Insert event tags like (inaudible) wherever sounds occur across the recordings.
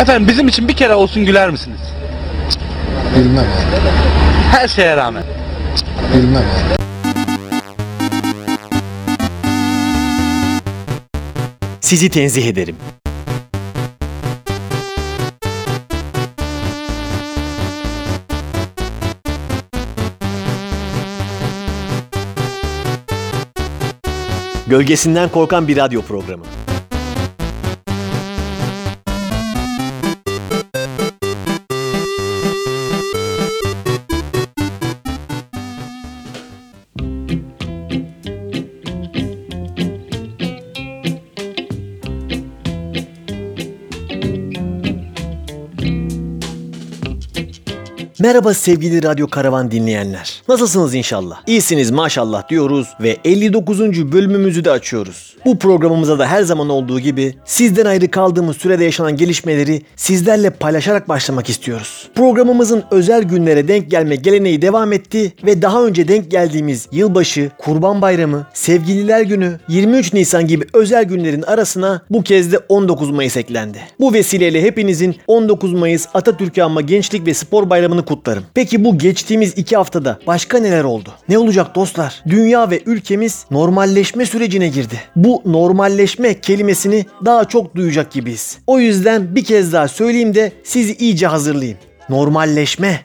Efendim bizim için bir kere olsun güler misiniz? Bilmem abi. Her şeye rağmen. Bilmem abi. Sizi tenzih ederim. Gölgesinden korkan bir radyo programı. Merhaba sevgili Radyo Karavan dinleyenler. Nasılsınız inşallah? İyisiniz maşallah diyoruz ve 59. bölümümüzü de açıyoruz. Bu programımıza da her zaman olduğu gibi sizden ayrı kaldığımız sürede yaşanan gelişmeleri sizlerle paylaşarak başlamak istiyoruz. Programımızın özel günlere denk gelme geleneği devam etti ve daha önce denk geldiğimiz yılbaşı, Kurban Bayramı, Sevgililer Günü, 23 Nisan gibi özel günlerin arasına bu kez de 19 Mayıs eklendi. Bu vesileyle hepinizin 19 Mayıs Atatürk'ü anma Gençlik ve Spor Bayramı'nı kutlarım. Peki bu geçtiğimiz iki haftada başka neler oldu? Ne olacak dostlar? Dünya ve ülkemiz normalleşme sürecine girdi. Bu normalleşme kelimesini daha çok duyacak gibiyiz. O yüzden bir kez daha söyleyeyim de sizi iyice hazırlayayım. Normalleşme.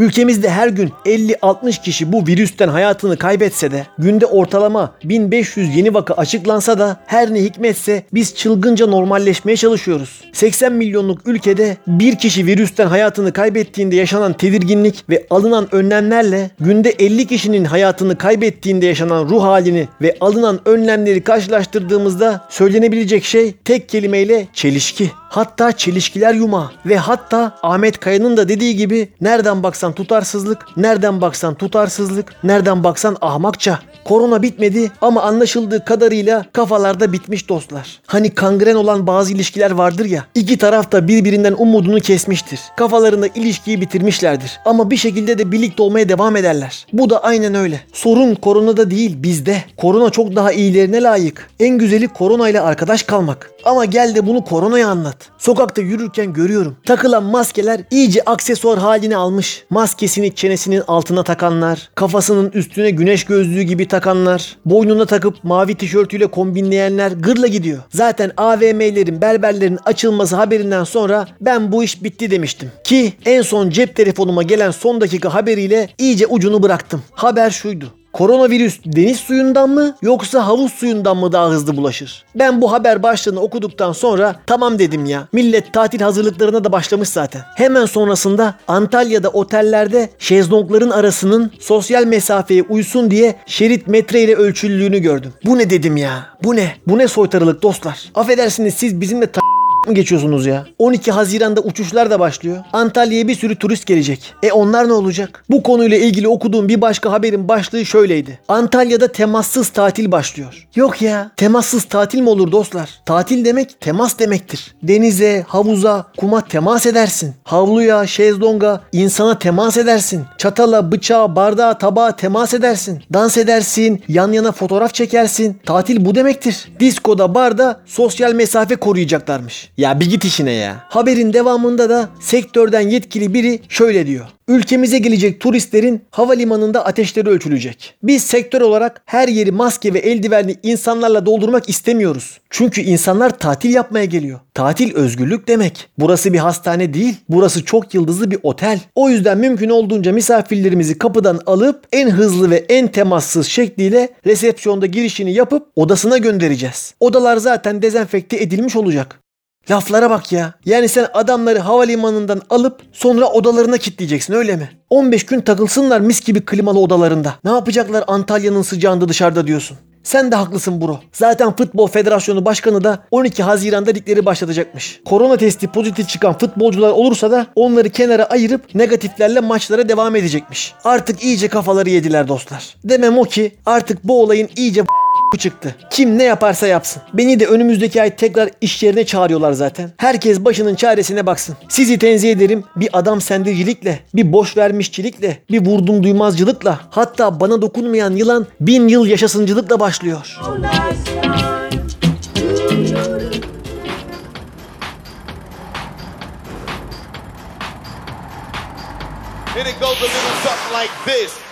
Ülkemizde her gün 50-60 kişi bu virüsten hayatını kaybetse de günde ortalama 1500 yeni vaka açıklansa da her ne hikmetse biz çılgınca normalleşmeye çalışıyoruz. 80 milyonluk ülkede bir kişi virüsten hayatını kaybettiğinde yaşanan tedirginlik ve alınan önlemlerle günde 50 kişinin hayatını kaybettiğinde yaşanan ruh halini ve alınan önlemleri karşılaştırdığımızda söylenebilecek şey tek kelimeyle çelişki. Hatta çelişkiler yumağı ve hatta Ahmet Kaya'nın da dediği gibi nereden baksan tutarsızlık, nereden baksan tutarsızlık, nereden baksan ahmakça. Korona bitmedi ama anlaşıldığı kadarıyla kafalarda bitmiş dostlar. Hani kangren olan bazı ilişkiler vardır ya. iki taraf da birbirinden umudunu kesmiştir. Kafalarında ilişkiyi bitirmişlerdir. Ama bir şekilde de birlikte olmaya devam ederler. Bu da aynen öyle. Sorun koronada değil bizde. Korona çok daha iyilerine layık. En güzeli koronayla arkadaş kalmak. Ama gel de bunu koronaya anlat. Sokakta yürürken görüyorum. Takılan maskeler iyice aksesuar halini almış. Maskesini çenesinin altına takanlar, kafasının üstüne güneş gözlüğü gibi takanlar, boynuna takıp mavi tişörtüyle kombinleyenler gırla gidiyor. Zaten AVM'lerin, berberlerin açılması haberinden sonra ben bu iş bitti demiştim. Ki en son cep telefonuma gelen son dakika haberiyle iyice ucunu bıraktım. Haber şuydu. Koronavirüs deniz suyundan mı yoksa havuz suyundan mı daha hızlı bulaşır? Ben bu haber başlığını okuduktan sonra tamam dedim ya. Millet tatil hazırlıklarına da başlamış zaten. Hemen sonrasında Antalya'da otellerde şezlongların arasının sosyal mesafeye uysun diye şerit metre ile ölçüldüğünü gördüm. Bu ne dedim ya? Bu ne? Bu ne soytarılık dostlar? Affedersiniz siz bizimle ta- mı geçiyorsunuz ya? 12 Haziran'da uçuşlar da başlıyor. Antalya'ya bir sürü turist gelecek. E onlar ne olacak? Bu konuyla ilgili okuduğum bir başka haberin başlığı şöyleydi. Antalya'da temassız tatil başlıyor. Yok ya. Temassız tatil mi olur dostlar? Tatil demek temas demektir. Denize, havuza, kuma temas edersin. Havluya, şezlonga, insana temas edersin. Çatala, bıçağa, bardağa, tabağa temas edersin. Dans edersin, yan yana fotoğraf çekersin. Tatil bu demektir. Diskoda, barda sosyal mesafe koruyacaklarmış. Ya bir git işine ya. Haberin devamında da sektörden yetkili biri şöyle diyor. Ülkemize gelecek turistlerin havalimanında ateşleri ölçülecek. Biz sektör olarak her yeri maske ve eldivenli insanlarla doldurmak istemiyoruz. Çünkü insanlar tatil yapmaya geliyor. Tatil özgürlük demek. Burası bir hastane değil. Burası çok yıldızlı bir otel. O yüzden mümkün olduğunca misafirlerimizi kapıdan alıp en hızlı ve en temassız şekliyle resepsiyonda girişini yapıp odasına göndereceğiz. Odalar zaten dezenfekte edilmiş olacak. Laflara bak ya. Yani sen adamları havalimanından alıp sonra odalarına kilitleyeceksin öyle mi? 15 gün takılsınlar mis gibi klimalı odalarında. Ne yapacaklar Antalya'nın sıcağında dışarıda diyorsun. Sen de haklısın bro. Zaten Futbol Federasyonu Başkanı da 12 Haziran'da ligleri başlatacakmış. Korona testi pozitif çıkan futbolcular olursa da onları kenara ayırıp negatiflerle maçlara devam edecekmiş. Artık iyice kafaları yediler dostlar. Demem o ki artık bu olayın iyice çıktı. Kim ne yaparsa yapsın. Beni de önümüzdeki ay tekrar iş yerine çağırıyorlar zaten. Herkes başının çaresine baksın. Sizi tenzih ederim. Bir adam sendircilikle, bir boş vermişçilikle, bir vurdum duymazcılıkla, hatta bana dokunmayan yılan bin yıl yaşasıncılıkla başlıyor. And it goes a little something like this.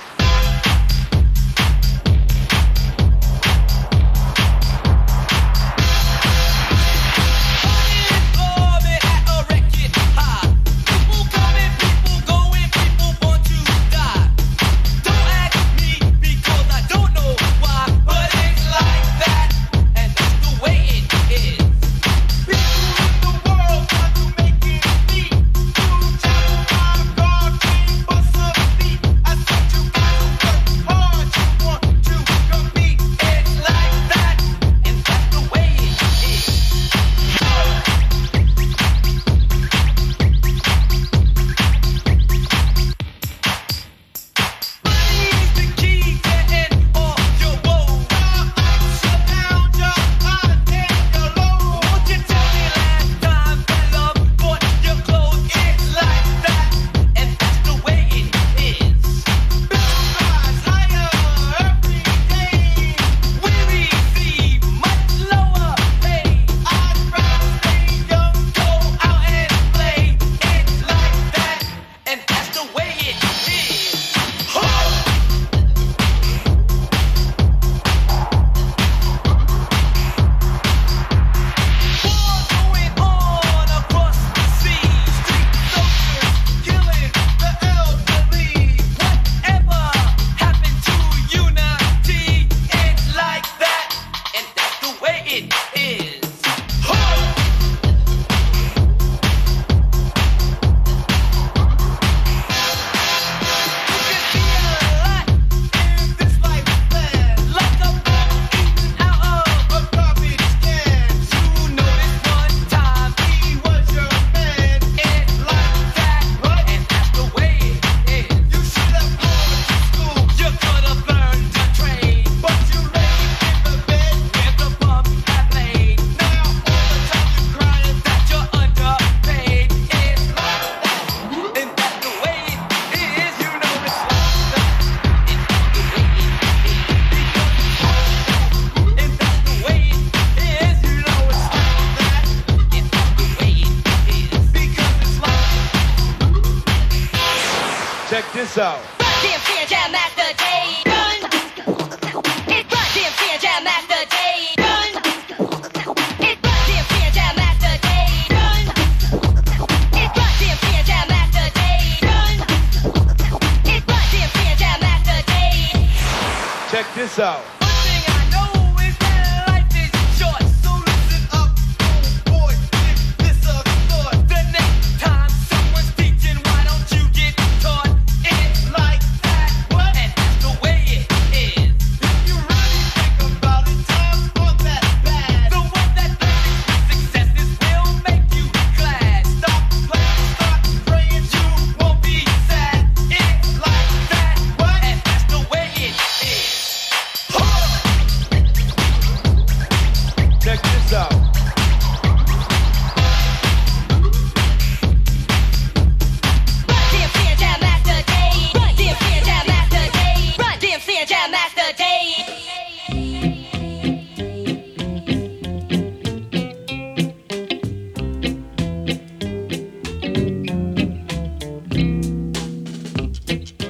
Bledsoe.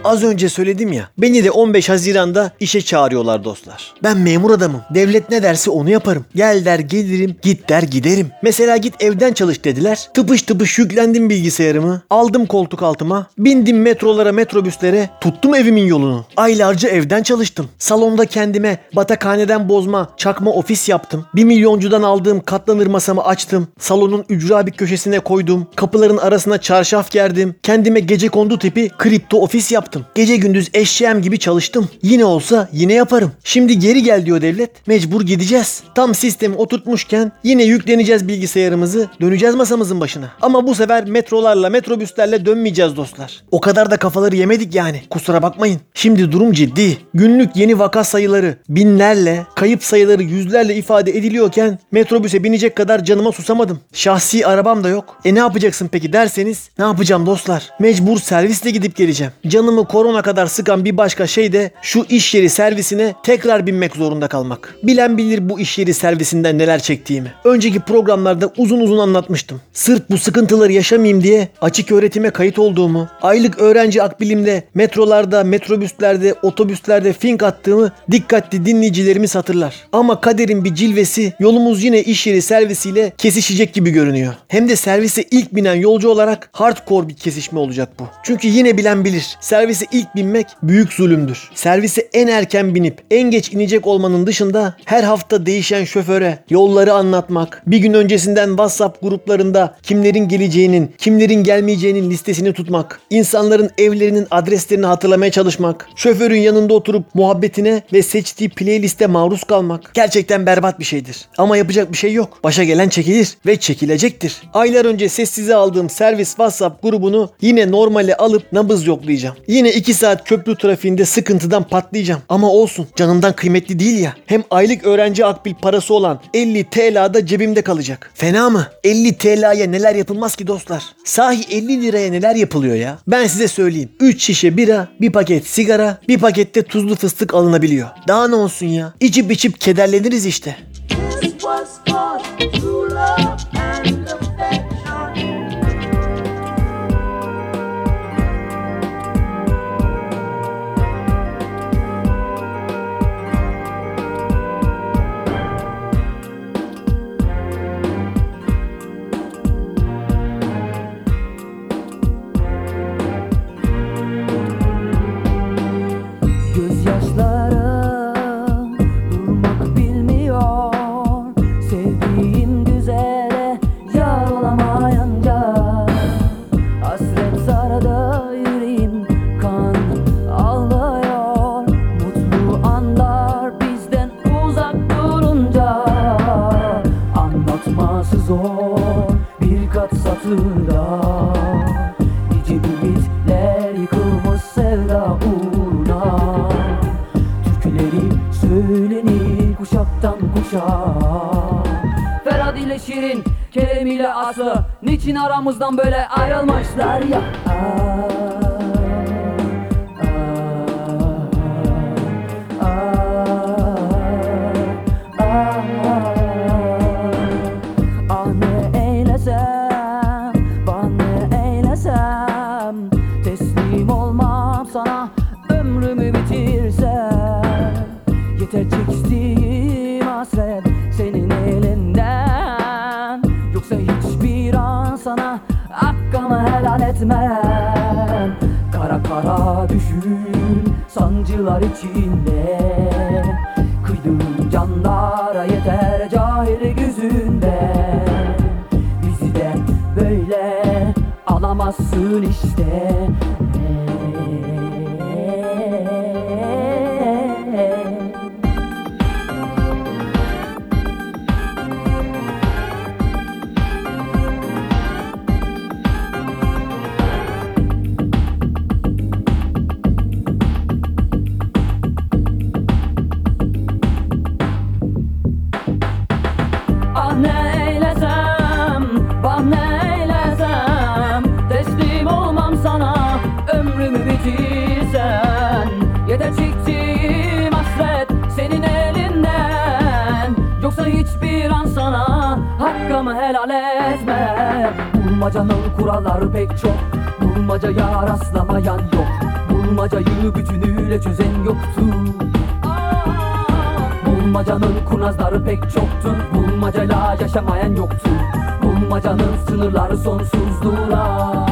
Az önce söyledim ya. Beni de 15 Haziran'da işe çağırıyorlar dostlar. Ben memur adamım. Devlet ne derse onu yaparım. Gel der gelirim, git der giderim. Mesela git evden çalış dediler. Tıpış tıpış yüklendim bilgisayarımı. Aldım koltuk altıma. Bindim metrolara, metrobüslere. Tuttum evimin yolunu. Aylarca evden çalıştım. Salonda kendime batakhaneden bozma çakma ofis yaptım. Bir milyoncudan aldığım katlanır masamı açtım. Salonun ücra bir köşesine koydum. Kapıların arasına çarşaf gerdim. Kendime gece kondu tipi kripto ofis yaptım. Gece gündüz eşeğim gibi çalıştım. Yine olsa yine yaparım. Şimdi geri gel diyor devlet. Mecbur gideceğiz. Tam sistemi oturtmuşken yine yükleneceğiz bilgisayarımızı. Döneceğiz masamızın başına. Ama bu sefer metrolarla metrobüslerle dönmeyeceğiz dostlar. O kadar da kafaları yemedik yani. Kusura bakmayın. Şimdi durum ciddi. Günlük yeni vaka sayıları binlerle, kayıp sayıları yüzlerle ifade ediliyorken metrobüse binecek kadar canıma susamadım. Şahsi arabam da yok. E ne yapacaksın peki derseniz ne yapacağım dostlar? Mecbur servisle gidip geleceğim. Canımı korona kadar sıkan bir başka şey de şu iş yeri servisine tekrar binmek zorunda kalmak. Bilen bilir bu iş yeri servisinden neler çektiğimi. Önceki programlarda uzun uzun anlatmıştım. Sırf bu sıkıntıları yaşamayayım diye açık öğretime kayıt olduğumu, aylık öğrenci akbilimle metrolarda, metrobüslerde, otobüslerde fink attığımı dikkatli dinleyicilerimiz hatırlar. Ama kaderin bir cilvesi yolumuz yine iş yeri servisiyle kesişecek gibi görünüyor. Hem de servise ilk binen yolcu olarak hardcore bir kesişme olacak bu. Çünkü yine bilen bilir. Servise ilk binmek büyük zulümdür. Servise en erken binip en geç inecek olmanın dışında her hafta değişen şoföre yolları anlatmak, bir gün öncesinden WhatsApp gruplarında kimlerin geleceğinin, kimlerin gelmeyeceğinin listesini tutmak, insanların evlerinin adreslerini hatırlamaya çalışmak, şoförün yanında oturup muhabbetine ve seçtiği playliste maruz kalmak gerçekten berbat bir şeydir. Ama yapacak bir şey yok. Başa gelen çekilir ve çekilecektir. Aylar önce sessize aldığım servis WhatsApp grubunu yine normale alıp nabız yoklayacağım. Yine 2 saat köprü trafiğinde sıkıntıdan patlayacağım. Ama olsun canımdan kıymetli değil ya. Hem aylık öğrenci akbil parası olan 50 TL da cebimde kalacak. Fena mı? 50 TL'ye neler yapılmaz ki dostlar? Sahi 50 liraya neler yapılıyor ya? Ben size söyleyeyim. 3 şişe bira, bir paket sigara, bir pakette tuzlu fıstık alınabiliyor. Daha ne olsun ya? İçip içip kederleniriz işte. This was called aramızdan böyle ayrılmışlar ya ömrümü bitirsen Yeter çektiğim hasret senin elinden. Yoksa hiçbir an sana hakkımı helal etmem Bulmacanın kuralları pek çok. Bulmacaya rastlamayan yok. Bulmacayı bütünüyle çözen yoktu. Bulmacanın kurnazları pek çoktur Bulmacayla yaşamayan yoktur Bulmacanın sınırları sonsuzluğa.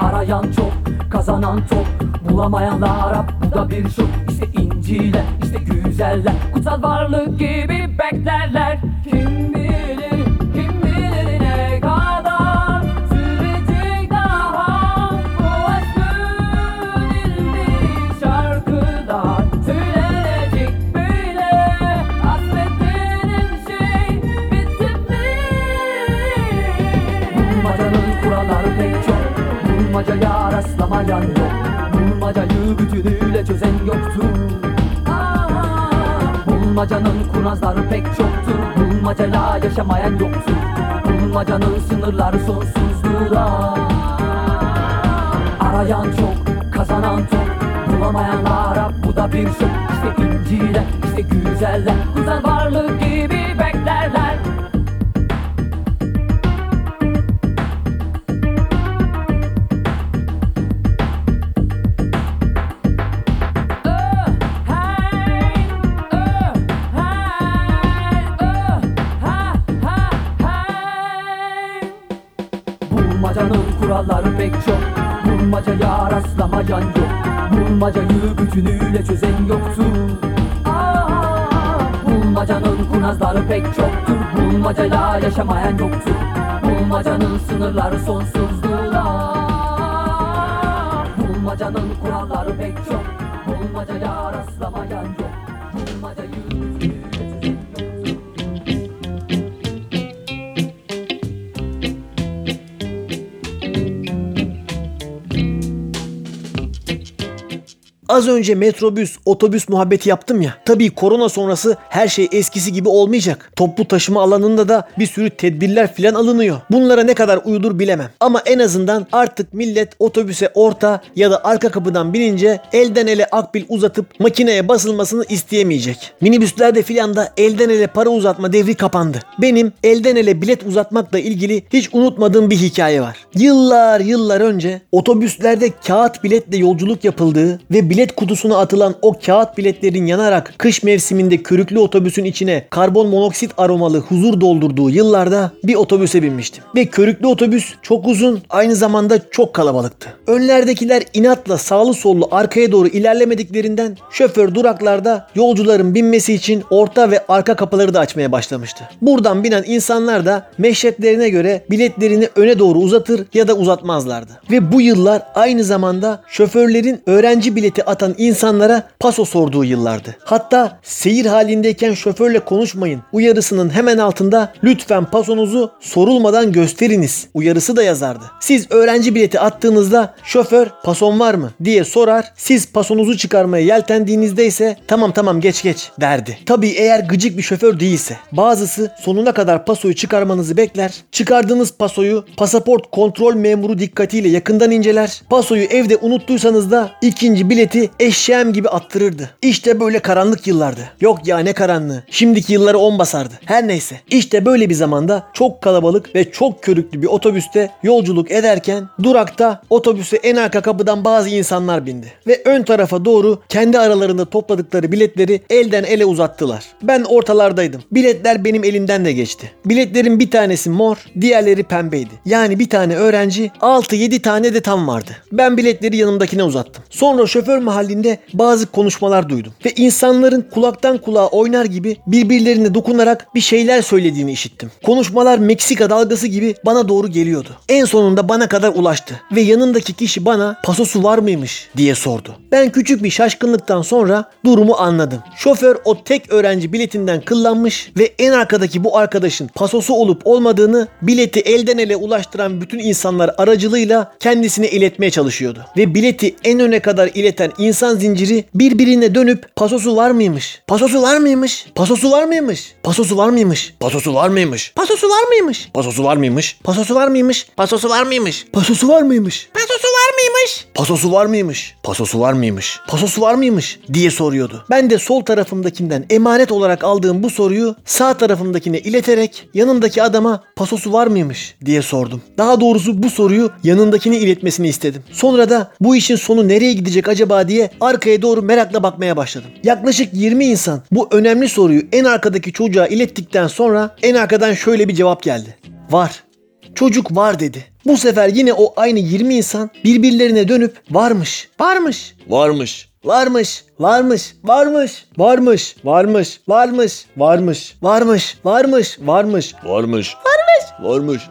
Arayan çok, kazanan çok Bulamayanlar Arap bu da bir şok İşte inciler, işte güzeller. Kutsal varlık gibi beklerler. Kim bilir, kim bilir ne kadar Sürecek daha? Bu aşkın ilmi şarkılar Söylenecek böyle. Hasretlerin şey bitti mi? Bulmacanın kuralları pek çok. Bulmacaya rastlamayan yok. Bulmacayı bütünüyle çözen yoktur Bulmacanın kurnazları pek çoktur Bulmacayla yaşamayan yoktur Bulmacanın sınırları sonsuzluğa Arayan çok, kazanan çok. Bulamayanlara bu da bir şok İşte inciler işte güzeller Güzel varlık gibi beklerler rastlamayan yok. Bulmacayı bütünüyle çözen yoktur Aa, Bulmacanın kurnazları pek çoktur Bulmacayla yaşamayan yoktur Bulmacanın sınırları sonsuzdular. Bulmacanın kuralları pek çok. Bulmacaya rastlamayan yok Az önce metrobüs, otobüs muhabbeti yaptım ya. Tabii korona sonrası her şey eskisi gibi olmayacak. Toplu taşıma alanında da bir sürü tedbirler filan alınıyor. Bunlara ne kadar uyulur bilemem. Ama en azından artık millet otobüse orta ya da arka kapıdan binince elden ele akbil uzatıp makineye basılmasını isteyemeyecek. Minibüslerde filan da elden ele para uzatma devri kapandı. Benim elden ele bilet uzatmakla ilgili hiç unutmadığım bir hikaye var. Yıllar yıllar önce otobüslerde kağıt biletle yolculuk yapıldığı ve bilet kutusuna atılan o kağıt biletlerin yanarak kış mevsiminde körüklü otobüsün içine karbon monoksit aromalı huzur doldurduğu yıllarda bir otobüse binmiştim. Ve körüklü otobüs çok uzun aynı zamanda çok kalabalıktı. Önlerdekiler inatla sağlı sollu arkaya doğru ilerlemediklerinden şoför duraklarda yolcuların binmesi için orta ve arka kapıları da açmaya başlamıştı. Buradan binen insanlar da meşreplerine göre biletlerini öne doğru uzatır ya da uzatmazlardı. Ve bu yıllar aynı zamanda şoförlerin öğrenci bileti atan insanlara paso sorduğu yıllardı. Hatta seyir halindeyken şoförle konuşmayın uyarısının hemen altında lütfen pasonuzu sorulmadan gösteriniz uyarısı da yazardı. Siz öğrenci bileti attığınızda şoför pason var mı diye sorar. Siz pasonuzu çıkarmaya yeltendiğinizde ise tamam tamam geç geç derdi. Tabii eğer gıcık bir şoför değilse. Bazısı sonuna kadar pasoyu çıkarmanızı bekler. Çıkardığınız pasoyu pasaport kontrol memuru dikkatiyle yakından inceler. Pasoyu evde unuttuysanız da ikinci bileti eşeğim gibi attırırdı. İşte böyle karanlık yıllardı. Yok ya ne karanlığı. Şimdiki yılları on basardı. Her neyse. İşte böyle bir zamanda çok kalabalık ve çok körüklü bir otobüste yolculuk ederken durakta otobüse en arka kapıdan bazı insanlar bindi. Ve ön tarafa doğru kendi aralarında topladıkları biletleri elden ele uzattılar. Ben ortalardaydım. Biletler benim elimden de geçti. Biletlerin bir tanesi mor, diğerleri pembeydi. Yani bir tane öğrenci 6-7 tane de tam vardı. Ben biletleri yanımdakine uzattım. Sonra şoför mahallinde bazı konuşmalar duydum. Ve insanların kulaktan kulağa oynar gibi birbirlerine dokunarak bir şeyler söylediğini işittim. Konuşmalar Meksika dalgası gibi bana doğru geliyordu. En sonunda bana kadar ulaştı. Ve yanındaki kişi bana pasosu var mıymış diye sordu. Ben küçük bir şaşkınlıktan sonra durumu anladım. Şoför o tek öğrenci biletinden kıllanmış ve en arkadaki bu arkadaşın pasosu olup olmadığını bileti elden ele ulaştıran bütün insanlar aracılığıyla kendisine iletmeye çalışıyordu. Ve bileti en öne kadar ileten insan zinciri birbirine dönüp pasosu var mıymış? Pasosu var mıymış? Pasosu var mıymış? Pasosu var mıymış? Pasosu var mıymış? Pasosu var mıymış? Pasosu var mıymış? Pasosu var mıymış? Pasosu var mıymış? Pasosu var mıymış? Pasosu var mıymış? Pasosu var mıymış? Pasosu var mıymış? Pasosu var mıymış? diye soruyordu. Ben de sol tarafımdakinden emanet olarak aldığım bu soruyu sağ tarafımdakine ileterek yanımdaki adama pasosu var mıymış diye sordum. Daha doğrusu bu soruyu yanındakine iletmesini istedim. Sonra da bu işin sonu nereye gidecek acaba diye arkaya doğru merakla bakmaya başladım. Yaklaşık 20 insan bu önemli soruyu en arkadaki çocuğa ilettikten sonra en arkadan şöyle bir cevap geldi. Var. Çocuk var dedi. Bu sefer yine o aynı 20 insan birbirlerine dönüp varmış, varmış, varmış, varmış, varmış, varmış, varmış, varmış, varmış, varmış, varmış, varmış, varmış, varmış, varmış, varmış,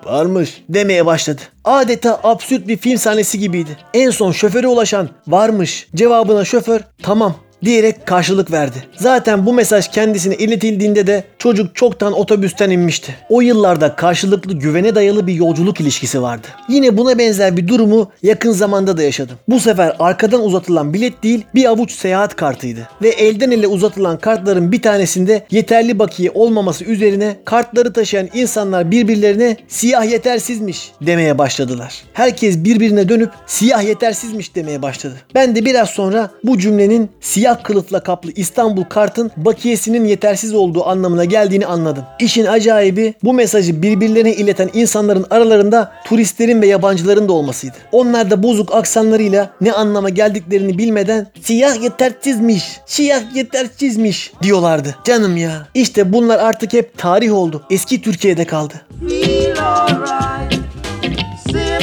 varmış demeye başladı. Adeta absürt bir film sahnesi gibiydi. En son şoföre ulaşan varmış cevabına şoför tamam diyerek karşılık verdi. Zaten bu mesaj kendisine iletildiğinde de çocuk çoktan otobüsten inmişti. O yıllarda karşılıklı güvene dayalı bir yolculuk ilişkisi vardı. Yine buna benzer bir durumu yakın zamanda da yaşadım. Bu sefer arkadan uzatılan bilet değil bir avuç seyahat kartıydı. Ve elden ele uzatılan kartların bir tanesinde yeterli bakiye olmaması üzerine kartları taşıyan insanlar birbirlerine siyah yetersizmiş demeye başladılar. Herkes birbirine dönüp siyah yetersizmiş demeye başladı. Ben de biraz sonra bu cümlenin siyah kılıfla kaplı İstanbul kartın bakiyesinin yetersiz olduğu anlamına geldiğini anladım. İşin acayibi bu mesajı birbirlerine ileten insanların aralarında turistlerin ve yabancıların da olmasıydı. Onlar da bozuk aksanlarıyla ne anlama geldiklerini bilmeden siyah yetersizmiş, siyah yetersizmiş diyorlardı. Canım ya. İşte bunlar artık hep tarih oldu. Eski Türkiye'de kaldı.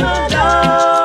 Looking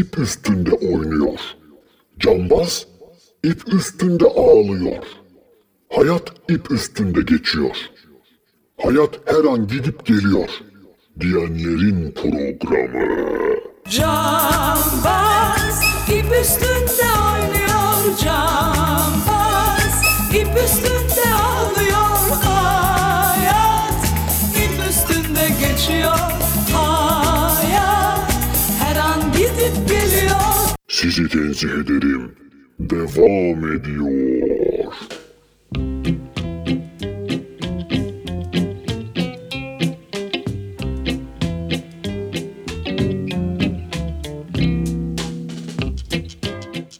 ip üstünde oynuyor. Cambaz ip üstünde ağlıyor. Hayat ip üstünde geçiyor. Hayat her an gidip geliyor. Diyenlerin programı. Cambaz ip üstünde oynuyor Cambaz ip üstünde Sizi tenzih ederim. Devam ediyor.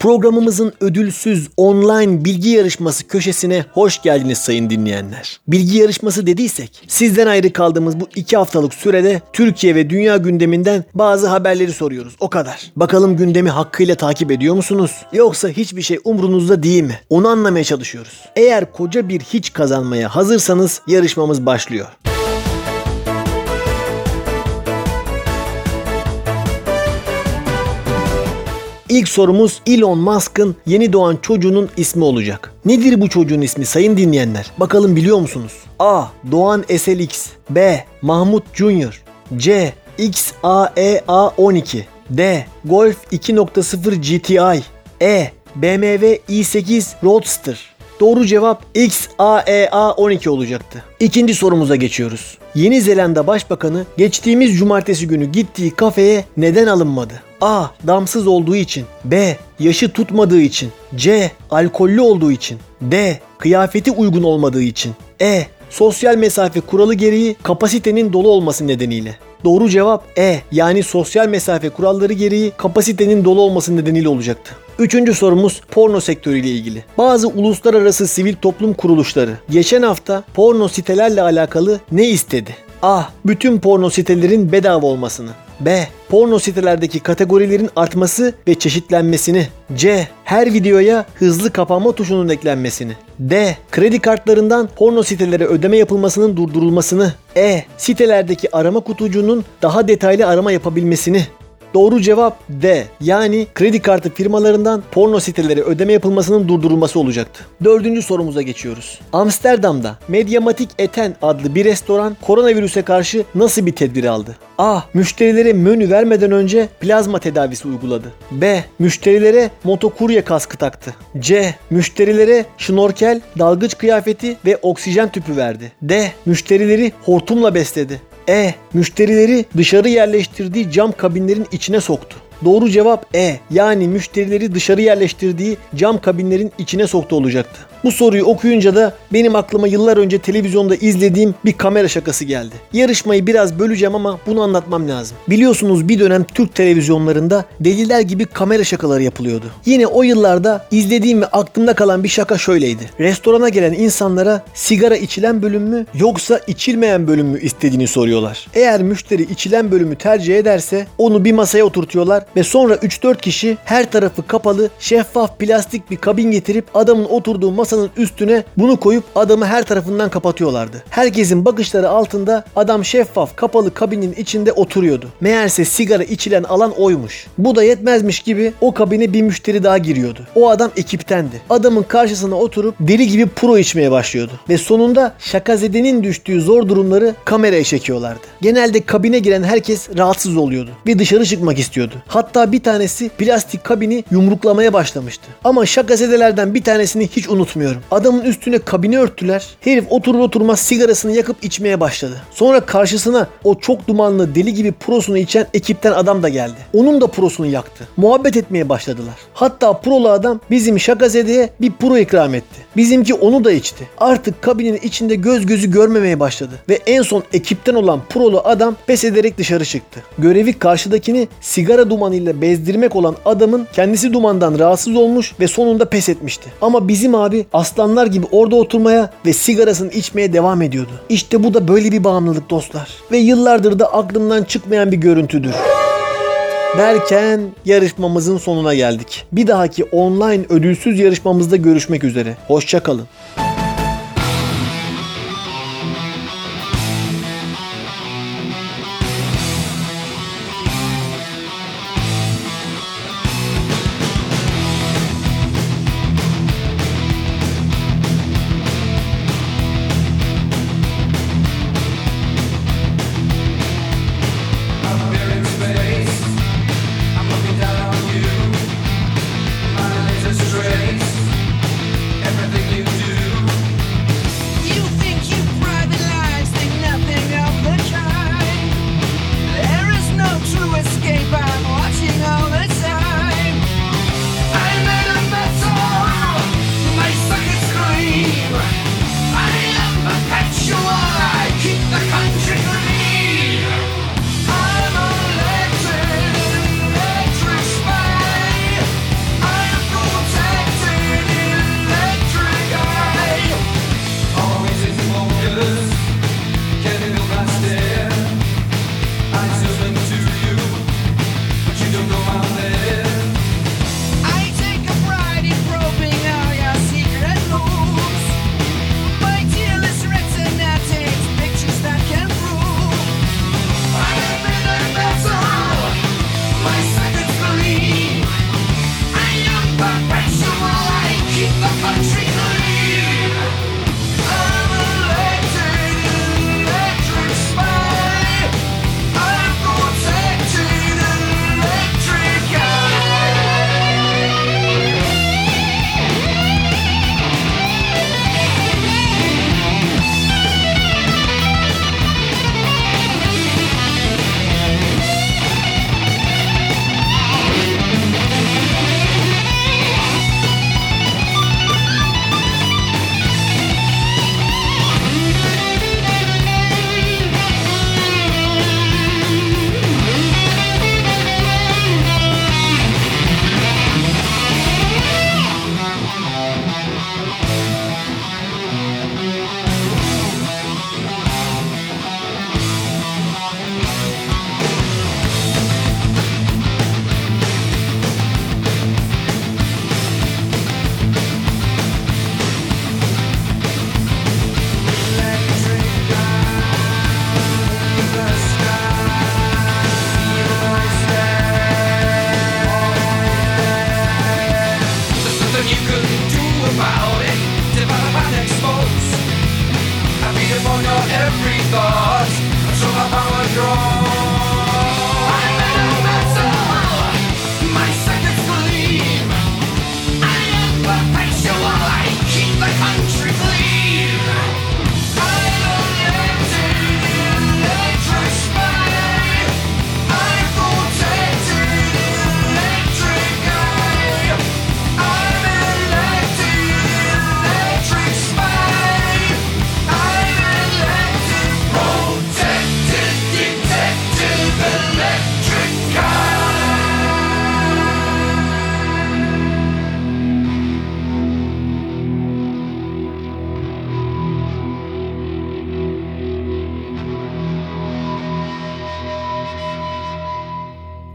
Programımızın ödülsüz online bilgi yarışması köşesine hoş geldiniz sayın dinleyenler. Bilgi yarışması dediysek sizden ayrı kaldığımız bu iki haftalık sürede Türkiye ve dünya gündeminden bazı haberleri soruyoruz. O kadar. Bakalım gündemi hakkıyla takip ediyor musunuz? Yoksa hiçbir şey umrunuzda değil mi? Onu anlamaya çalışıyoruz. Eğer koca bir hiç kazanmaya hazırsanız yarışmamız başlıyor. İlk sorumuz Elon Musk'ın yeni doğan çocuğunun ismi olacak. Nedir bu çocuğun ismi sayın dinleyenler? Bakalım biliyor musunuz? A. Doğan SLX B. Mahmut Junior C. XAEA 12 D. Golf 2.0 GTI E. BMW i8 Roadster Doğru cevap XAEA 12 olacaktı. İkinci sorumuza geçiyoruz. Yeni Zelanda Başbakanı geçtiğimiz cumartesi günü gittiği kafeye neden alınmadı? A. Damsız olduğu için. B. Yaşı tutmadığı için. C. Alkollü olduğu için. D. Kıyafeti uygun olmadığı için. E. Sosyal mesafe kuralı gereği kapasitenin dolu olması nedeniyle. Doğru cevap E. Yani sosyal mesafe kuralları gereği kapasitenin dolu olması nedeniyle olacaktı. Üçüncü sorumuz porno sektörüyle ilgili. Bazı uluslararası sivil toplum kuruluşları geçen hafta porno sitelerle alakalı ne istedi? A. Bütün porno sitelerin bedava olmasını. B. Porno sitelerdeki kategorilerin artması ve çeşitlenmesini. C. Her videoya hızlı kapanma tuşunun eklenmesini. D. Kredi kartlarından porno sitelere ödeme yapılmasının durdurulmasını. E. Sitelerdeki arama kutucuğunun daha detaylı arama yapabilmesini. Doğru cevap D. Yani kredi kartı firmalarından porno siteleri ödeme yapılmasının durdurulması olacaktı. Dördüncü sorumuza geçiyoruz. Amsterdam'da Mediamatik Eten adlı bir restoran koronavirüse karşı nasıl bir tedbir aldı? A. Müşterilere menü vermeden önce plazma tedavisi uyguladı. B. Müşterilere motokurye kaskı taktı. C. Müşterilere şnorkel, dalgıç kıyafeti ve oksijen tüpü verdi. D. Müşterileri hortumla besledi. E. Müşterileri dışarı yerleştirdiği cam kabinlerin içine soktu. Doğru cevap E. Yani müşterileri dışarı yerleştirdiği cam kabinlerin içine soktu olacaktı. Bu soruyu okuyunca da benim aklıma yıllar önce televizyonda izlediğim bir kamera şakası geldi. Yarışmayı biraz böleceğim ama bunu anlatmam lazım. Biliyorsunuz bir dönem Türk televizyonlarında deliler gibi kamera şakaları yapılıyordu. Yine o yıllarda izlediğim ve aklımda kalan bir şaka şöyleydi. Restorana gelen insanlara sigara içilen bölüm mü yoksa içilmeyen bölüm mü istediğini soruyorlar. Eğer müşteri içilen bölümü tercih ederse onu bir masaya oturtuyorlar ve sonra 3-4 kişi her tarafı kapalı şeffaf plastik bir kabin getirip adamın oturduğu masanın üstüne bunu koyup adamı her tarafından kapatıyorlardı. Herkesin bakışları altında adam şeffaf kapalı kabinin içinde oturuyordu. Meğerse sigara içilen alan oymuş. Bu da yetmezmiş gibi o kabine bir müşteri daha giriyordu. O adam ekiptendi. Adamın karşısına oturup deli gibi pro içmeye başlıyordu. Ve sonunda şakazedenin düştüğü zor durumları kameraya çekiyorlardı. Genelde kabine giren herkes rahatsız oluyordu ve dışarı çıkmak istiyordu. Hatta bir tanesi plastik kabini yumruklamaya başlamıştı. Ama şakazedelerden bir tanesini hiç unutmuyorum. Adamın üstüne kabini örttüler. Herif oturur oturmaz sigarasını yakıp içmeye başladı. Sonra karşısına o çok dumanlı deli gibi prosunu içen ekipten adam da geldi. Onun da prosunu yaktı. Muhabbet etmeye başladılar. Hatta prolu adam bizim şakazedeye bir pro ikram etti. Bizimki onu da içti. Artık kabinin içinde göz gözü görmemeye başladı. Ve en son ekipten olan prolu adam pes ederek dışarı çıktı. Görevi karşıdakini sigara dumanıyla bezdirmek olan adamın kendisi dumandan rahatsız olmuş ve sonunda pes etmişti. Ama bizim abi aslanlar gibi orada oturmaya ve sigarasını içmeye devam ediyordu. İşte bu da böyle bir bağımlılık dostlar. Ve yıllardır da aklımdan çıkmayan bir görüntüdür. Derken yarışmamızın sonuna geldik. Bir dahaki online ödülsüz yarışmamızda görüşmek üzere. Hoşçakalın.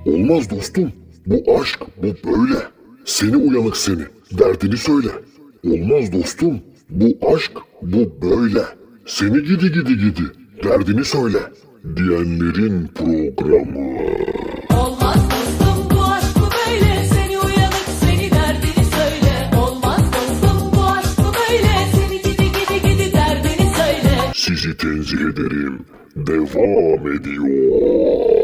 Olmaz dostum. Bu aşk, bu böyle. Seni uyanık seni. Derdini söyle. Olmaz dostum. Bu aşk, bu böyle. Seni gidi gidi gidi. Derdini söyle. Diyenlerin programı. Olmaz dostum bu aşk bu böyle Seni uyanık seni derdini söyle Olmaz dostum bu aşk bu böyle Seni gidi gidi gidi derdini söyle Sizi tenzih ederim. Devam ediyor.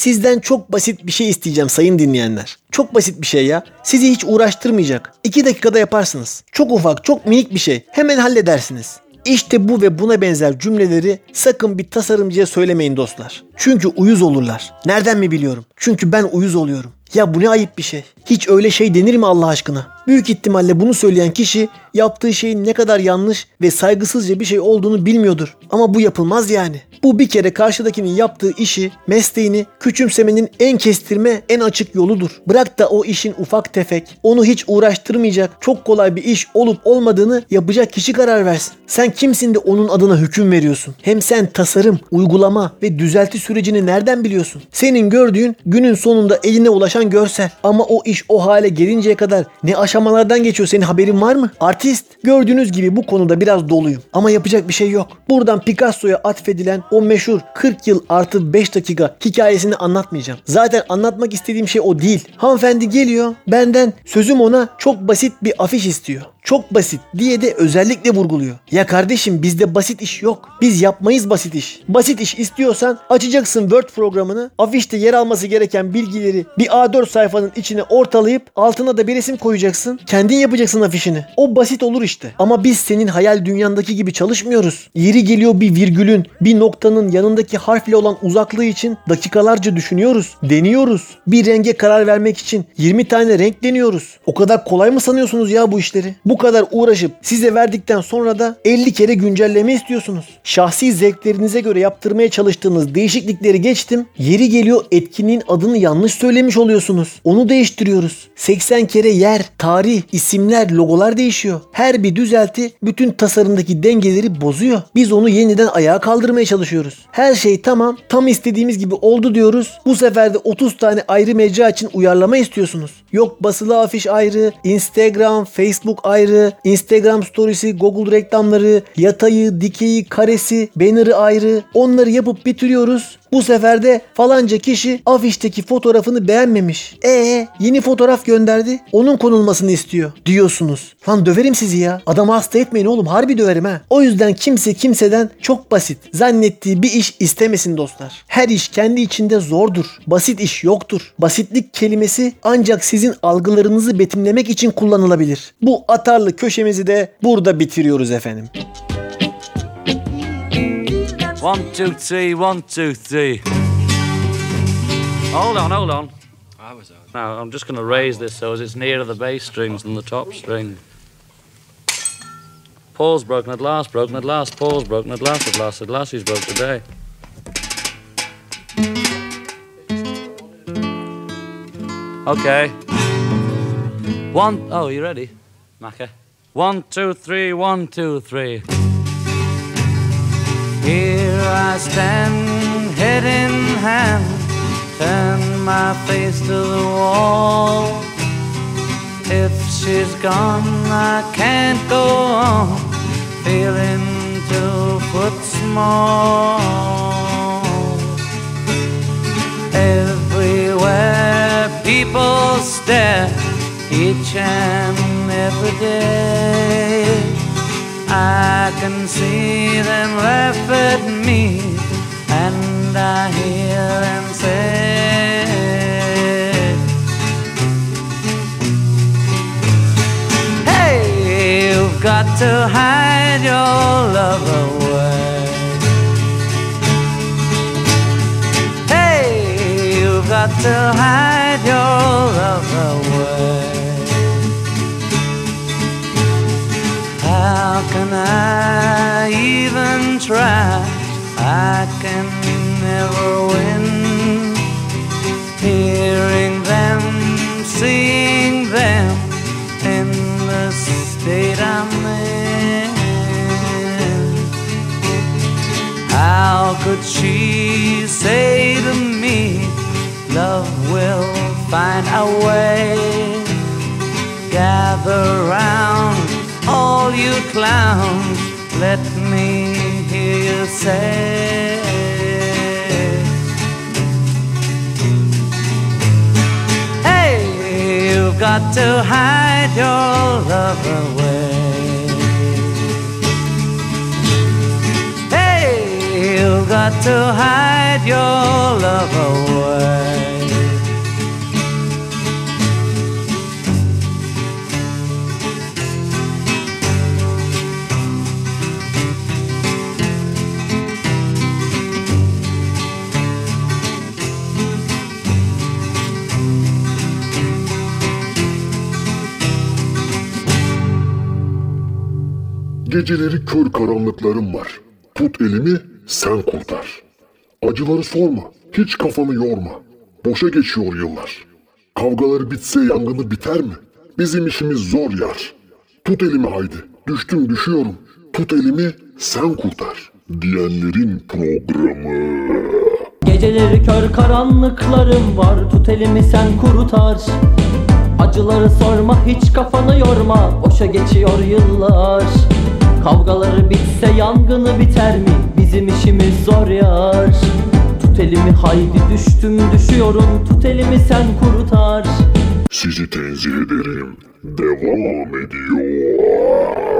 Sizden çok basit bir şey isteyeceğim sayın dinleyenler. Çok basit bir şey ya. Sizi hiç uğraştırmayacak. 2 dakikada yaparsınız. Çok ufak, çok minik bir şey. Hemen halledersiniz. İşte bu ve buna benzer cümleleri sakın bir tasarımcıya söylemeyin dostlar. Çünkü uyuz olurlar. Nereden mi biliyorum? Çünkü ben uyuz oluyorum. Ya bu ne ayıp bir şey. Hiç öyle şey denir mi Allah aşkına? Büyük ihtimalle bunu söyleyen kişi yaptığı şeyin ne kadar yanlış ve saygısızca bir şey olduğunu bilmiyordur. Ama bu yapılmaz yani. Bu bir kere karşıdakinin yaptığı işi, mesleğini küçümsemenin en kestirme, en açık yoludur. Bırak da o işin ufak tefek, onu hiç uğraştırmayacak, çok kolay bir iş olup olmadığını yapacak kişi karar versin. Sen kimsin de onun adına hüküm veriyorsun? Hem sen tasarım, uygulama ve düzelti sürecini nereden biliyorsun? Senin gördüğün günün sonunda eline ulaşan görsel. Ama o iş o hale gelinceye kadar ne aşamalardan geçiyor senin haberin var mı? Artist. Gördüğünüz gibi bu konuda biraz doluyum. Ama yapacak bir şey yok. Buradan Picasso'ya atfedilen o meşhur 40 yıl artı 5 dakika hikayesini anlatmayacağım. Zaten anlatmak istediğim şey o değil. Hanımefendi geliyor benden sözüm ona çok basit bir afiş istiyor. Çok basit diye de özellikle vurguluyor. Ya kardeşim bizde basit iş yok. Biz yapmayız basit iş. Basit iş istiyorsan açacaksın Word programını. Afişte yer alması gereken bilgileri bir A4 sayfanın içine ortalayıp altına da bir resim koyacaksın. Kendin yapacaksın afişini. O basit olur işte. Ama biz senin hayal dünyandaki gibi çalışmıyoruz. Yeri geliyor bir virgülün, bir noktanın yanındaki harfle olan uzaklığı için dakikalarca düşünüyoruz. Deniyoruz. Bir renge karar vermek için 20 tane renk deniyoruz. O kadar kolay mı sanıyorsunuz ya bu işleri? Bu kadar uğraşıp size verdikten sonra da 50 kere güncelleme istiyorsunuz. Şahsi zevklerinize göre yaptırmaya çalıştığınız değişiklikleri geçtim. Yeri geliyor etkinliğin adını yanlış söylemiş oluyorsunuz. Onu değiştiriyoruz. 80 kere yer, tarih, isimler, logolar değişiyor. Her bir düzelti bütün tasarımdaki dengeleri bozuyor. Biz onu yeniden ayağa kaldırmaya çalışıyoruz. Her şey tamam, tam istediğimiz gibi oldu diyoruz. Bu sefer de 30 tane ayrı mecra için uyarlama istiyorsunuz. Yok basılı afiş ayrı, Instagram, Facebook ayrı, Instagram storiesi, Google reklamları, yatayı, dikeyi, karesi, banner'ı ayrı. Onları yapıp bitiriyoruz. Bu sefer de falanca kişi afişteki fotoğrafını beğenmemiş. E yeni fotoğraf gönderdi. Onun konulmasını istiyor diyorsunuz. Lan döverim sizi ya. Adamı hasta etmeyin oğlum. Harbi döverim ha. O yüzden kimse kimseden çok basit zannettiği bir iş istemesin dostlar. Her iş kendi içinde zordur. Basit iş yoktur. Basitlik kelimesi ancak sizin algılarınızı betimlemek için kullanılabilir. Bu atarlı köşemizi de burada bitiriyoruz efendim. One, two, three, one, two, three. Hold on, hold on. I was on. Now, I'm just going to raise this so as it's nearer the bass strings than the top string. Pause broken at last, broken at last, pause broken at last, at last, at last, he's broke today. Okay. One, oh, you ready, Macca? One, two, three, one, two, three. Here I stand, head in hand, turn my face to the wall. If she's gone, I can't go on, feeling two foot small. Everywhere people stare, each and every day. I can see them laugh at me, and I hear them say, Hey, you've got to hide your love away. Hey, you've got to hide your love away. Can I even try? I can never win. Hearing them, seeing them, in the state I'm in. How could she say to me, Love will find a way? Gather round, all you clowns, let me hear you say. Hey, you've got to hide your love away. Hey, you've got to hide your love away. Geceleri kör karanlıklarım var. Tut elimi sen kurtar. Acıları sorma, hiç kafanı yorma. Boşa geçiyor yıllar. Kavgaları bitse yangını biter mi? Bizim işimiz zor yar. Tut elimi haydi, düştüm düşüyorum. Tut elimi sen kurtar. Diyenlerin programı. Geceleri kör karanlıklarım var Tut elimi sen kurutar Acıları sorma hiç kafanı yorma Boşa geçiyor yıllar Kavgaları bitse yangını biter mi? Bizim işimiz zor yar Tut elimi haydi düştüm düşüyorum Tut elimi sen kurutar Sizi tenzih ederim. Devam ediyor.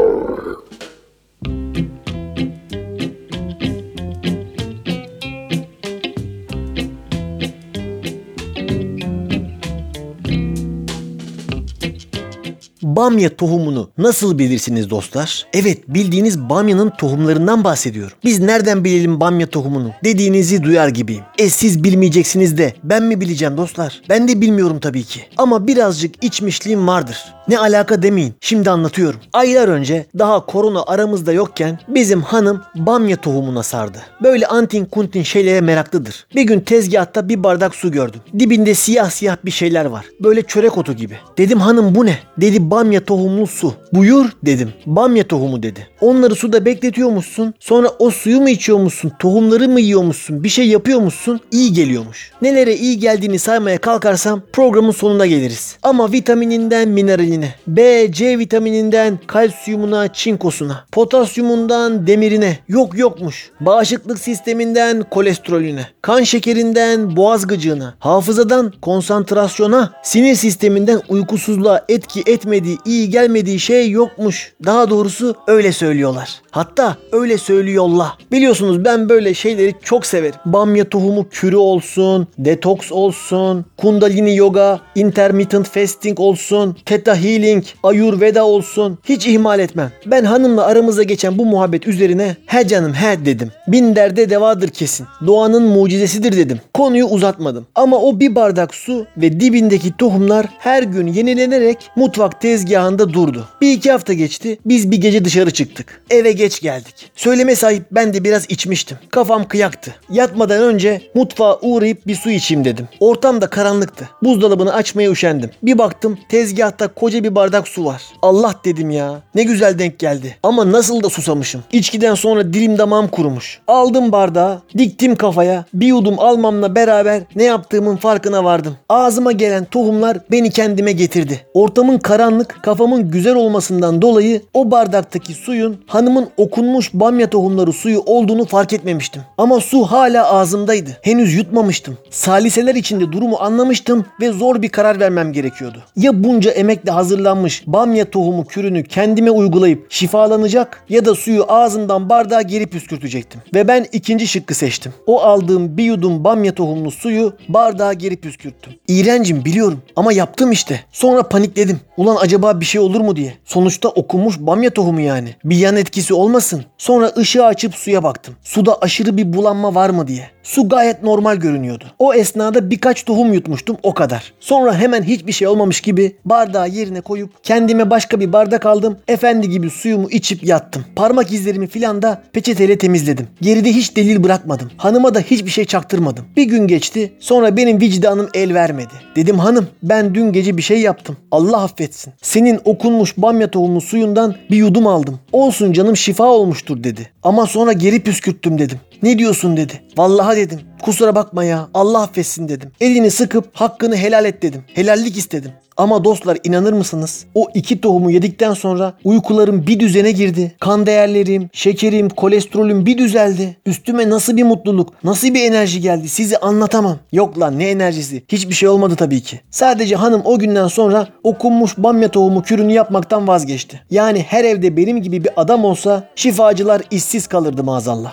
Bamya tohumunu nasıl bilirsiniz dostlar? Evet bildiğiniz bamyanın tohumlarından bahsediyorum. Biz nereden bilelim bamya tohumunu dediğinizi duyar gibiyim. E siz bilmeyeceksiniz de ben mi bileceğim dostlar? Ben de bilmiyorum tabii ki. Ama birazcık içmişliğim vardır. Ne alaka demeyin. Şimdi anlatıyorum. Aylar önce daha korona aramızda yokken bizim hanım bamya tohumuna sardı. Böyle antin kuntin şeylere meraklıdır. Bir gün tezgahta bir bardak su gördüm. Dibinde siyah siyah bir şeyler var. Böyle çörek otu gibi. Dedim hanım bu ne? Dedi bamya tohumlu su. Buyur dedim. Bamya tohumu dedi. Onları suda bekletiyormuşsun. Sonra o suyu mu içiyormuşsun? Tohumları mı yiyormuşsun? Bir şey yapıyormuşsun. iyi geliyormuş. Nelere iyi geldiğini saymaya kalkarsam programın sonuna geliriz. Ama vitamininden mineraline, B, C vitamininden kalsiyumuna, çinkosuna, potasyumundan demirine yok yokmuş. Bağışıklık sisteminden kolesterolüne, kan şekerinden boğaz gıcığına, hafızadan konsantrasyona, sinir sisteminden uykusuzluğa etki etmediği, iyi gelmediği şey yokmuş. Daha doğrusu öyle söylüyorlar. Hatta öyle söylüyorlar. Biliyorsunuz ben böyle şeyleri çok severim. Bamya tohumu kürü olsun, detoks olsun, kundalini yoga, intermittent fasting olsun, theta healing, ayurveda olsun. Hiç ihmal etmem. Ben hanımla aramızda geçen bu muhabbet üzerine he canım he dedim. Bin derde devadır kesin. Doğanın mucizesidir dedim. Konuyu uzatmadım. Ama o bir bardak su ve dibindeki tohumlar her gün yenilenerek mutfak tezgahında durdu. Bir iki hafta geçti. Biz bir gece dışarı çıktık. Eve geç geldik. Söyleme sahip ben de biraz içmiştim. Kafam kıyaktı. Yatmadan önce mutfağa uğrayıp bir su içeyim dedim. Ortam da karanlıktı. Buzdolabını açmaya üşendim. Bir baktım tezgahta koca bir bardak su var. Allah dedim ya. Ne güzel denk geldi. Ama nasıl da susamışım. İçkiden sonra dilim damağım kurumuş. Aldım bardağı, diktim kafaya. Bir yudum almamla beraber ne yaptığımın farkına vardım. Ağzıma gelen tohumlar beni kendime getirdi. Ortamın karanlık, kafamın güzel olmasından dolayı o bardaktaki suyun hanımın okunmuş bamya tohumları suyu olduğunu fark etmemiştim. Ama su hala ağzımdaydı. Henüz yutmamıştım. Saliseler içinde durumu anlamıştım ve zor bir karar vermem gerekiyordu. Ya bunca emekle hazırlanmış bamya tohumu kürünü kendime uygulayıp şifalanacak ya da suyu ağzımdan bardağa geri püskürtecektim. Ve ben ikinci şıkkı seçtim. O aldığım bir yudum bamya tohumlu suyu bardağa geri püskürttüm. İğrencim biliyorum ama yaptım işte. Sonra panikledim. Ulan acaba bir şey olur mu diye. Sonuçta okunmuş bamya tohumu yani. Bir yan etkisi olmasın. Sonra ışığı açıp suya baktım. Suda aşırı bir bulanma var mı diye. Su gayet normal görünüyordu. O esnada birkaç tohum yutmuştum o kadar. Sonra hemen hiçbir şey olmamış gibi bardağı yerine koyup kendime başka bir bardak aldım. Efendi gibi suyumu içip yattım. Parmak izlerimi filan da peçeteyle temizledim. Geride hiç delil bırakmadım. Hanıma da hiçbir şey çaktırmadım. Bir gün geçti. Sonra benim vicdanım el vermedi. Dedim hanım ben dün gece bir şey yaptım. Allah affetsin. Seni Senin okunmuş bamya tohumu suyundan bir yudum aldım. Olsun canım şifa olmuştur dedi. Ama sonra geri püskürttüm dedim. Ne diyorsun dedi. Vallahi dedim. Kusura bakma ya Allah affetsin dedim. Elini sıkıp hakkını helal et dedim. Helallik istedim. Ama dostlar inanır mısınız? O iki tohumu yedikten sonra uykularım bir düzene girdi. Kan değerlerim, şekerim, kolesterolüm bir düzeldi. Üstüme nasıl bir mutluluk, nasıl bir enerji geldi sizi anlatamam. Yok lan ne enerjisi? Hiçbir şey olmadı tabii ki. Sadece hanım o günden sonra okunmuş bamya tohumu kürünü yapmaktan vazgeçti. Yani her evde benim gibi bir adam olsa şifacılar işsiz kalırdı maazallah.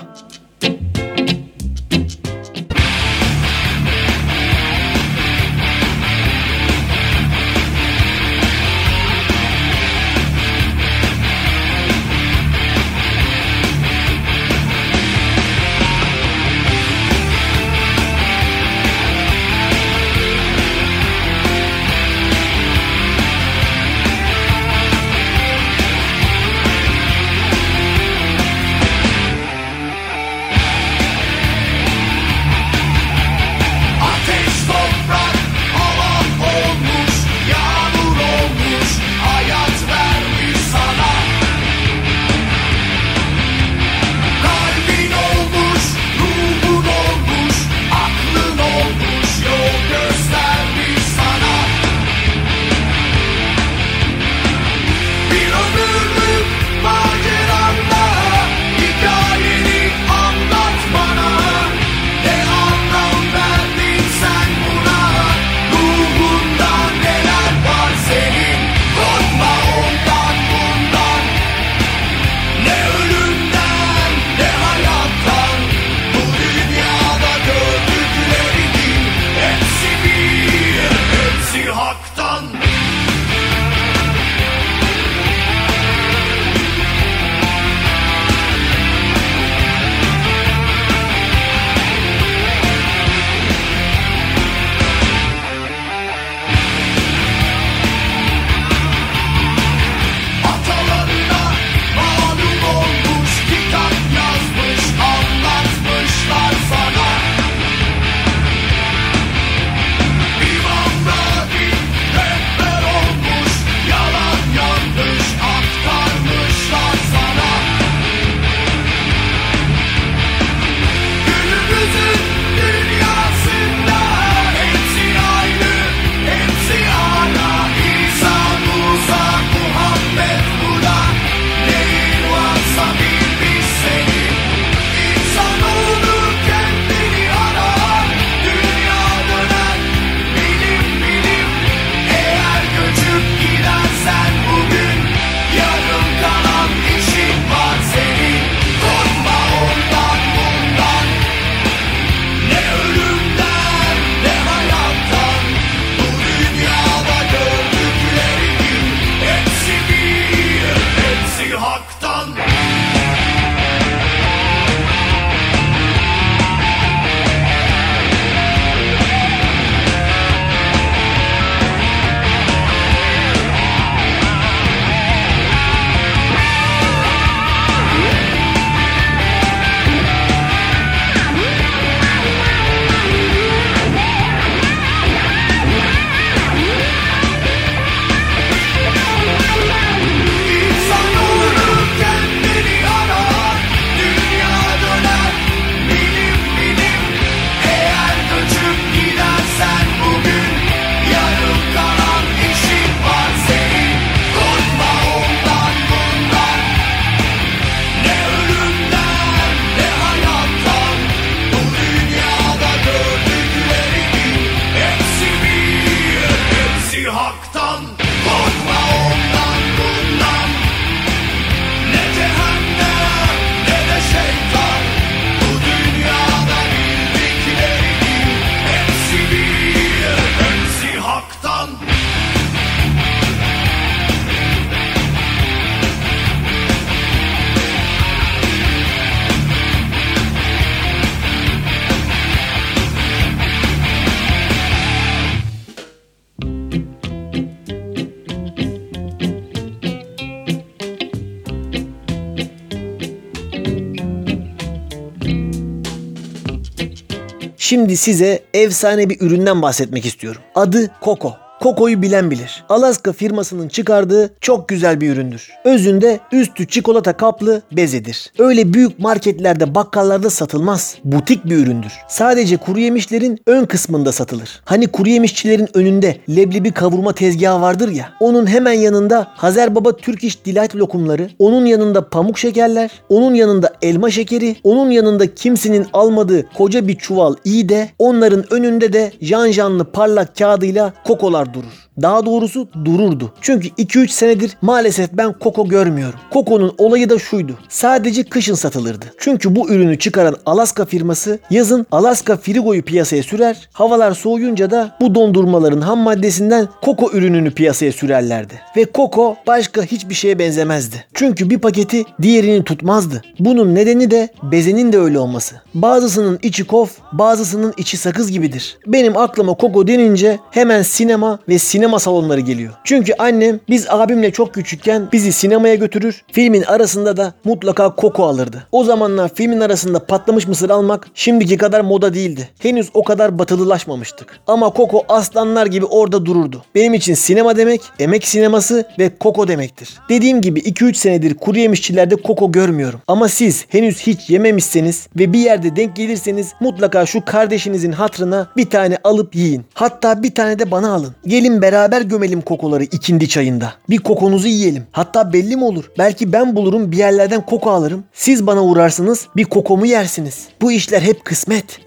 Şimdi size efsane bir üründen bahsetmek istiyorum. Adı Koko. Coco'yu bilen bilir. Alaska firmasının çıkardığı çok güzel bir üründür. Özünde üstü çikolata kaplı bezedir. Öyle büyük marketlerde bakkallarda satılmaz. Butik bir üründür. Sadece kuru yemişlerin ön kısmında satılır. Hani kuru yemişçilerin önünde leblebi kavurma tezgahı vardır ya. Onun hemen yanında Hazer Baba Türk İş Delight lokumları, onun yanında pamuk şekerler, onun yanında elma şekeri, onun yanında kimsenin almadığı koca bir çuval iyi de, onların önünde de janjanlı parlak kağıdıyla kokolar durur. Daha doğrusu dururdu. Çünkü 2-3 senedir maalesef ben koko görmüyorum. Koko'nun olayı da şuydu. Sadece kışın satılırdı. Çünkü bu ürünü çıkaran Alaska firması yazın Alaska Frigo'yu piyasaya sürer. Havalar soğuyunca da bu dondurmaların ham maddesinden koko ürününü piyasaya sürerlerdi. Ve koko başka hiçbir şeye benzemezdi. Çünkü bir paketi diğerini tutmazdı. Bunun nedeni de bezenin de öyle olması. Bazısının içi kof, bazısının içi sakız gibidir. Benim aklıma koko denince hemen sinema ve sinema salonları geliyor. Çünkü annem biz abimle çok küçükken bizi sinemaya götürür. Filmin arasında da mutlaka koko alırdı. O zamanlar filmin arasında patlamış mısır almak şimdiki kadar moda değildi. Henüz o kadar batılılaşmamıştık. Ama koko aslanlar gibi orada dururdu. Benim için sinema demek, emek sineması ve koko demektir. Dediğim gibi 2-3 senedir kuru yemişçilerde koko görmüyorum. Ama siz henüz hiç yememişseniz ve bir yerde denk gelirseniz mutlaka şu kardeşinizin hatrına bir tane alıp yiyin. Hatta bir tane de bana alın. Gelin beraber gömelim kokoları ikindi çayında. Bir kokonuzu yiyelim. Hatta belli mi olur? Belki ben bulurum bir yerlerden koko alırım. Siz bana uğrarsınız bir kokomu yersiniz. Bu işler hep kısmet.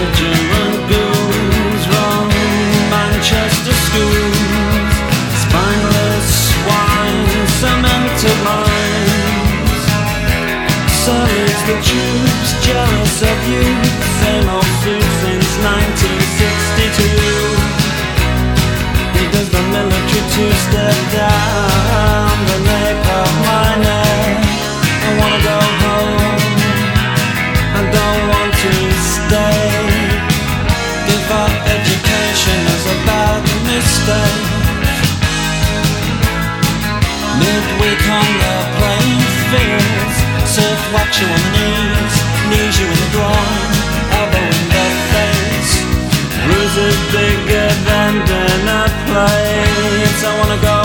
virgin you on knees, knees you in the groin, elbow in the face. Bruises bigger than dinner plates. I wanna go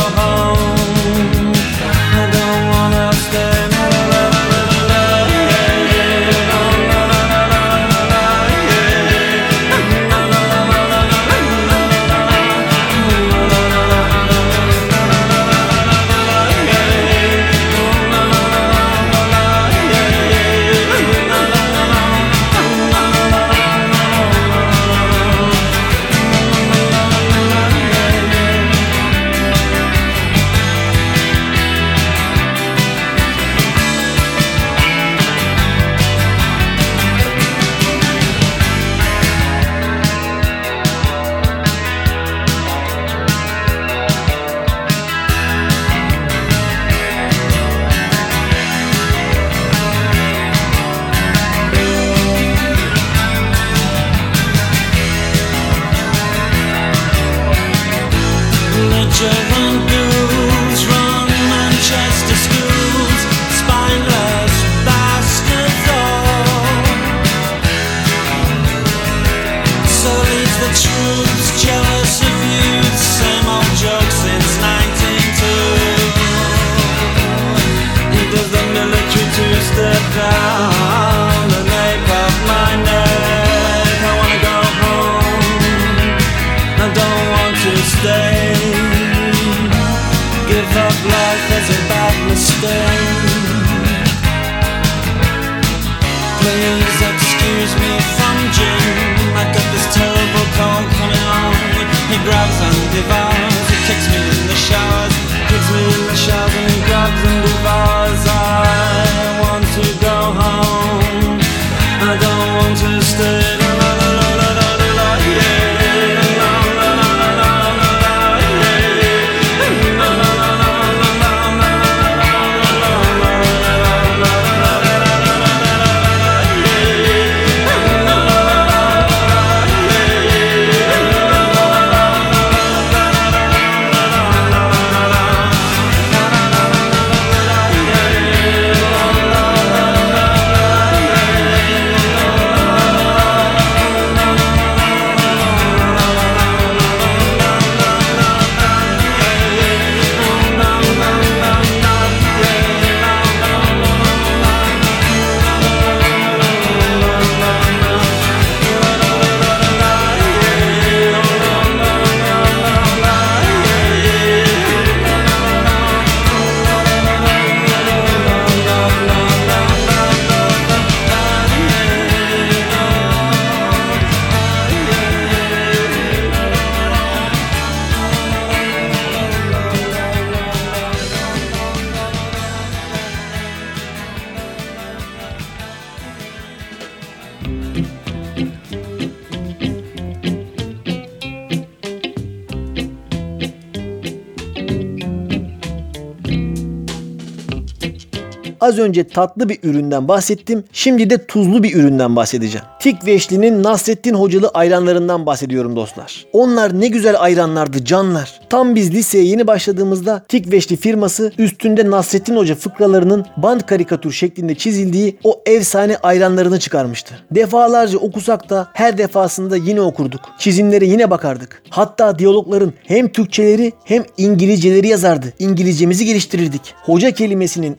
Az önce tatlı bir üründen bahsettim. Şimdi de tuzlu bir üründen bahsedeceğim. Tik Veşli'nin Nasrettin Hocalı ayranlarından bahsediyorum dostlar. Onlar ne güzel ayranlardı canlar. Tam biz liseye yeni başladığımızda Tik Veşli firması üstünde Nasrettin Hoca fıkralarının band karikatür şeklinde çizildiği o efsane ayranlarını çıkarmıştı. Defalarca okusak da her defasında yine okurduk. Çizimlere yine bakardık. Hatta diyalogların hem Türkçeleri hem İngilizceleri yazardı. İngilizcemizi geliştirirdik. Hoca kelimesinin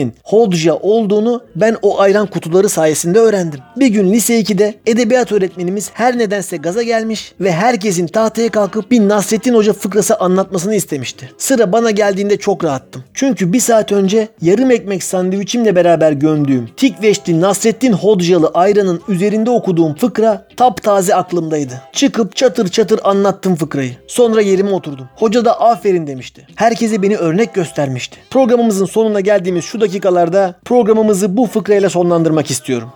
İngilizcesinin Hodja olduğunu ben o ayran kutuları sayesinde öğrendim. Bir gün lise 2'de edebiyat öğretmenimiz her nedense gaza gelmiş ve herkesin tahtaya kalkıp bir Nasrettin Hoca fıkrası anlatmasını istemişti. Sıra bana geldiğinde çok rahattım. Çünkü bir saat önce yarım ekmek sandviçimle beraber gömdüğüm Tikveşli Nasrettin Hodjalı ayranın üzerinde okuduğum fıkra taptaze aklımdaydı. Çıkıp çatır çatır anlattım fıkrayı. Sonra yerime oturdum. Hoca da aferin demişti. Herkese beni örnek göstermişti. Programımızın sonuna geldiğimiz şu dakikalarda programımızı bu fıkrayla sonlandırmak istiyorum.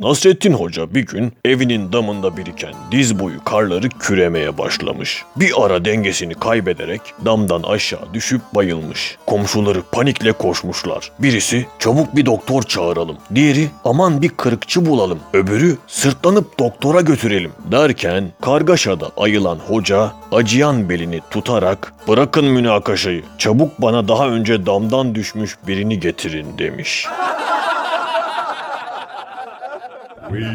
Nasrettin Hoca bir gün evinin damında biriken diz boyu karları küremeye başlamış. Bir ara dengesini kaybederek damdan aşağı düşüp bayılmış. Komşuları panikle koşmuşlar. Birisi çabuk bir doktor çağıralım. Diğeri aman bir kırıkçı bulalım. Öbürü sırtlanıp doktora götürelim. Derken kargaşada ayılan hoca acıyan belini tutarak bırakın münakaşayı çabuk bana daha önce damdan düşmüş birini getirin demiş. (laughs) We are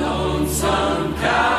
Lonesome Cow.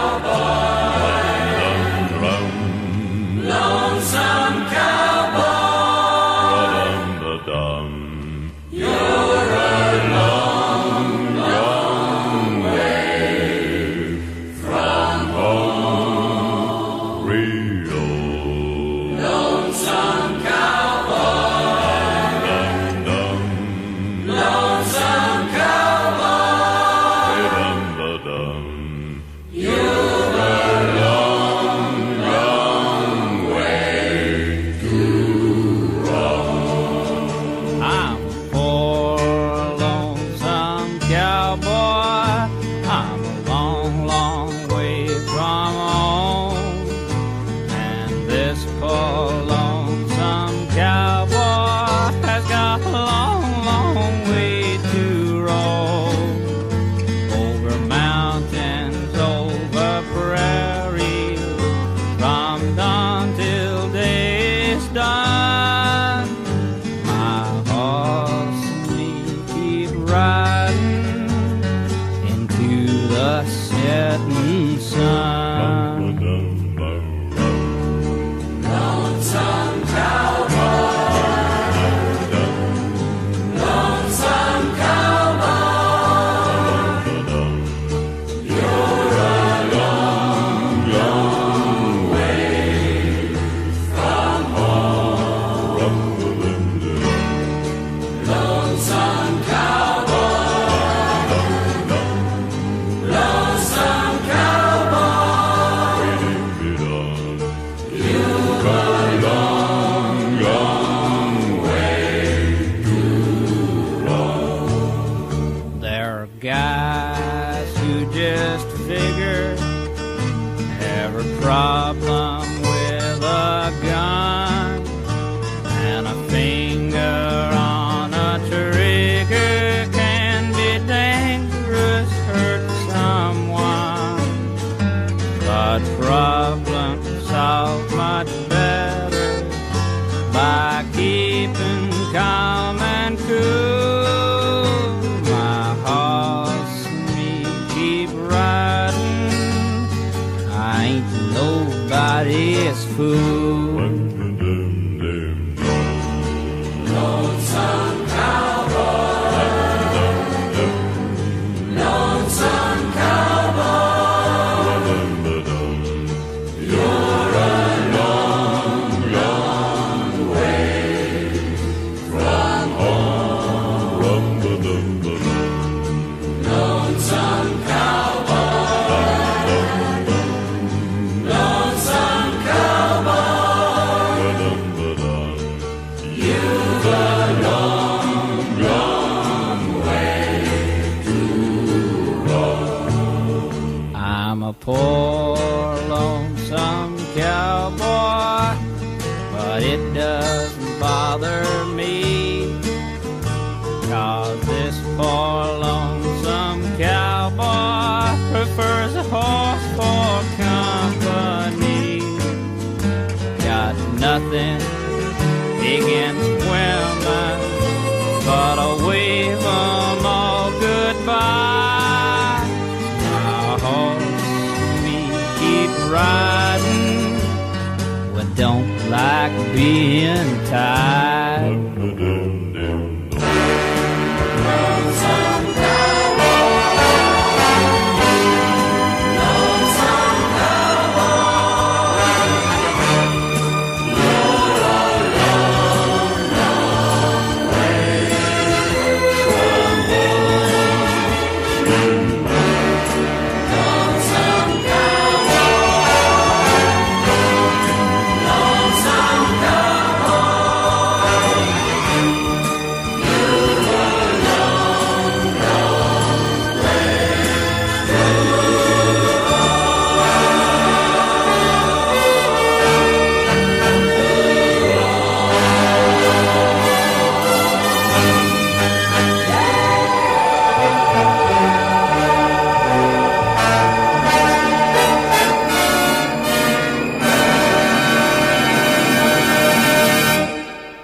don't like being tied.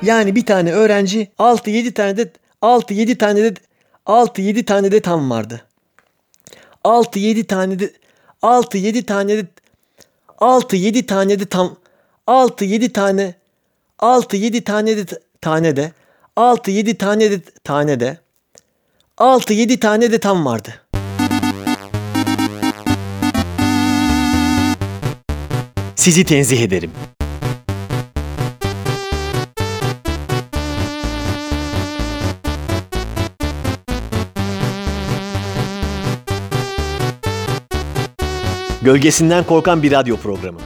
Yani bir tane öğrenci 6-7 tane de 6-7 tane de 6-7 tane de tam vardı. 6-7 tane de 6-7 tane de 6-7 tane de tam 6-7 tane 6-7 tane de tane de 6-7 tane de tane de 6-7 tane de tam vardı. Sizi tenzih ederim. Gölgesinden korkan bir radyo programı.